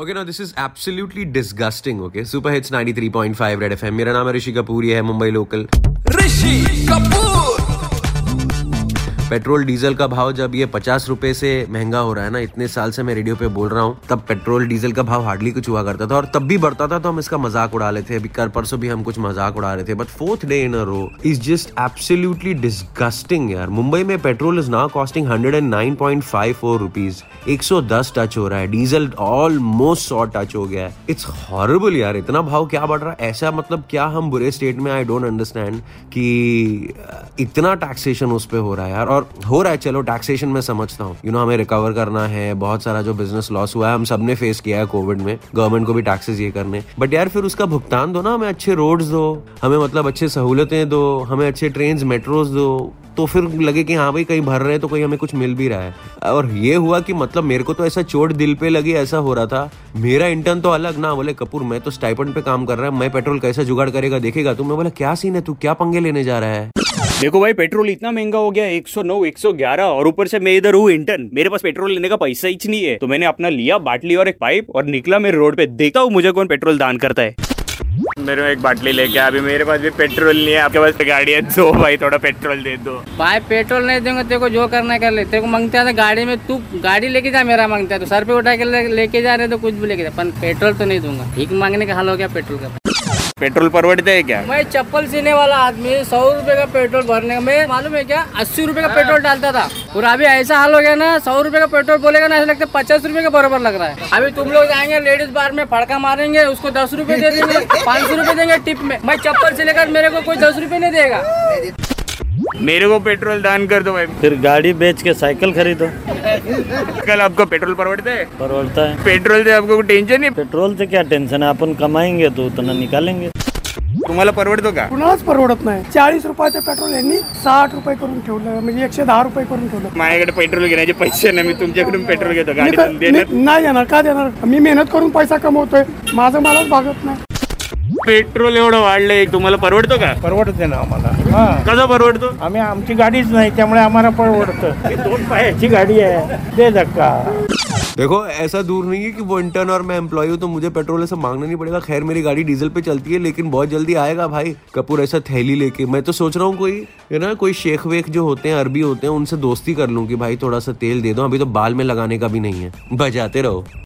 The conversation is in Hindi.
Okay no this is absolutely disgusting okay super hits 93.5 red FM मेरा नाम है ऋषि कपूर, ये है Mumbai local. Rishi Kapoor. Petrol diesel का भाव जब ये पचास रुपए से महँगा हो रहा है ना, इतने साल से मैं रेडियो पे बोल रहा हूँ, तब पेट्रोल डीजल का भाव हार्डली कुछ हुआ करता था और तब भी बढ़ता था तो हम इसका मज़ाक उड़ा लेते थे अभी कर परसों भी हम कुछ मज़ाक उड़ा रहे थे but fourth day in row is just absolutely disgusting यार। मुंबई में petrol is now costing hundred and nine point five four rupees एक सौ दस टच हो रहा है, डीजल ऑलमोस्ट सौ टच हो गया है। इट्स हॉरेबल यार, इतना भाव क्या बढ़ रहा है? ऐसा मतलब क्या हम बुरे स्टेट में आई डोंट अंडरस्टैंड कि इतना टैक्सेशन उस पर हो रहा है यार। और हो रहा है, चलो टैक्सेशन में समझता हूँ। यू नो हमें रिकवर करना है, बहुत सारा जो बिज़नेस लॉस हुआ है, हम सबने फेस किया है कोविड में। गवर्नमेंट को भी टैक्सेस ये करने। बट यार, फिर उसका भुगतान दो ना, हमें अच्छे रोड दो, हमें मतलब अच्छे सहूलतें दो, हमें अच्छे ट्रेन मेट्रोज दो। तो फिर लगे कि हाँ भाई, कहीं भर रहे हैं तो कहीं हमें कुछ मिल भी रहा है। और ये हुआ कि मतलब मेरे को तो ऐसा चोट दिल पे लगी, ऐसा हो रहा था। मेरा इंटर्न तो अलग ना, बोले, कपूर, मैं तो स्टाइपेंड पे काम कर रहा है, मैं पेट्रोल कैसे जुगाड़ करेगा, देखेगा तू? मैं बोला, क्या सीन है तू? क्या पंगे लेने जा रहा है? देखो भाई, पेट्रोल इतना महँगा हो गया 109 111 और ऊपर से मैं इधर हूँ इंटर्न मेरे पास पेट्रोल लेने का पैसा ही नहीं है। तो मैंने अपना लिया बाटली और एक पाइप और निकला मेरे रोड पे। देखता हूँ मुझे कौन पेट्रोल दान करता है। मेरे एक बाटली लेके अभी मेरे पास भी पेट्रोल नहीं है। आपके पास गाड़ी है, दो भाई, थोड़ा पेट्रोल दे दो। भाई, पेट्रोल नहीं देंगे, तेरे को जो करना कर ले। तेरे को मांगते हैं तो गाड़ी में तू गाड़ी लेके जा, मेरा माँगता है। तो सर पे उठा के लेके जा रहे तो कुछ भी लेके जा। पर पेट्रोल तो नहीं दूँगा। भीख मांगने का हाल हो गया पेट्रोल का। पेट्रोल परवड़ते है क्या? मैं चप्पल सीने वाला आदमी सौ रुपए का पेट्रोल भरने का मैं मालूम है क्या? अस्सी रुपए का पेट्रोल डालता था। और अभी ऐसा हाल हो गया ना सौ रुपए का पेट्रोल बोलेगा ना ऐसा लगता है पचास रुपए का बराबर लग रहा है। अभी तुम लोग जाएँगे लेडीज़ बार में फड़का मारेंगे उसको दस रुपए दे देंगे पाँच सौ रुपए देंगे टिप में। मैं चप्पल से लेकर मेरे को कोई दस रूपए नहीं देगा। मेरे को पेट्रोल दान कर दो भाई। फिर गाड़ी बेच के साइकिल खरीदो। कल आपको पेट्रोल परवड़ता? है परवड़ता है। पेट्रोल से आपको टेंशन नहीं? पेट्रोल से क्या टेंशन है? अपन कमाएंगे तो उतना निकालेंगे। तुम्हाला परवडतो का? कुणालाच परवडत नाही. चाळीस रुपयाचं पेट्रोल यांनी साठ रुपये करून ठेवलं म्हणजे एकशे दहा रुपये करून ठेवलं. माझ्याकडे पेट्रोल घेण्याचे पैसे नाही मी तुमच्याकडून पेट्रोल घेतो. मी गाडी नाही देणार का देणार? मी मेहनत करून पैसा कमवतोय. माझं मलाच भागत नाही. पेट्रोल एवढं वाढलंय तुम्हाला परवडतो का? परवडते ना आम्हाला. हा. कसं परवडतो? आम्ही आमची गाडीच नाही त्यामुळे आम्हाला परवडतं. ही दोन पायाची गाडी आहे. दे धक्का. देखो ऐसा दूर नहीं है कि वो इंटर्न और मैं एम्प्लॉय हूँ तो मुझे पेट्रोल ऐसा मांगना नहीं पड़ेगा। खैर मेरी गाड़ी डीजल पे चलती है लेकिन बहुत जल्दी आएगा भाई। कपूर ऐसा थैली लेके। मैं तो सोच रहा हूँ कोई है ना कोई शेख वेख जो होते हैं अरबी होते हैं उनसे दोस्ती कर लूँ कि भाई थोड़ा सा तेल दे दो। अभी तो बाल में लगाने का भी नहीं है। बजाते रहो।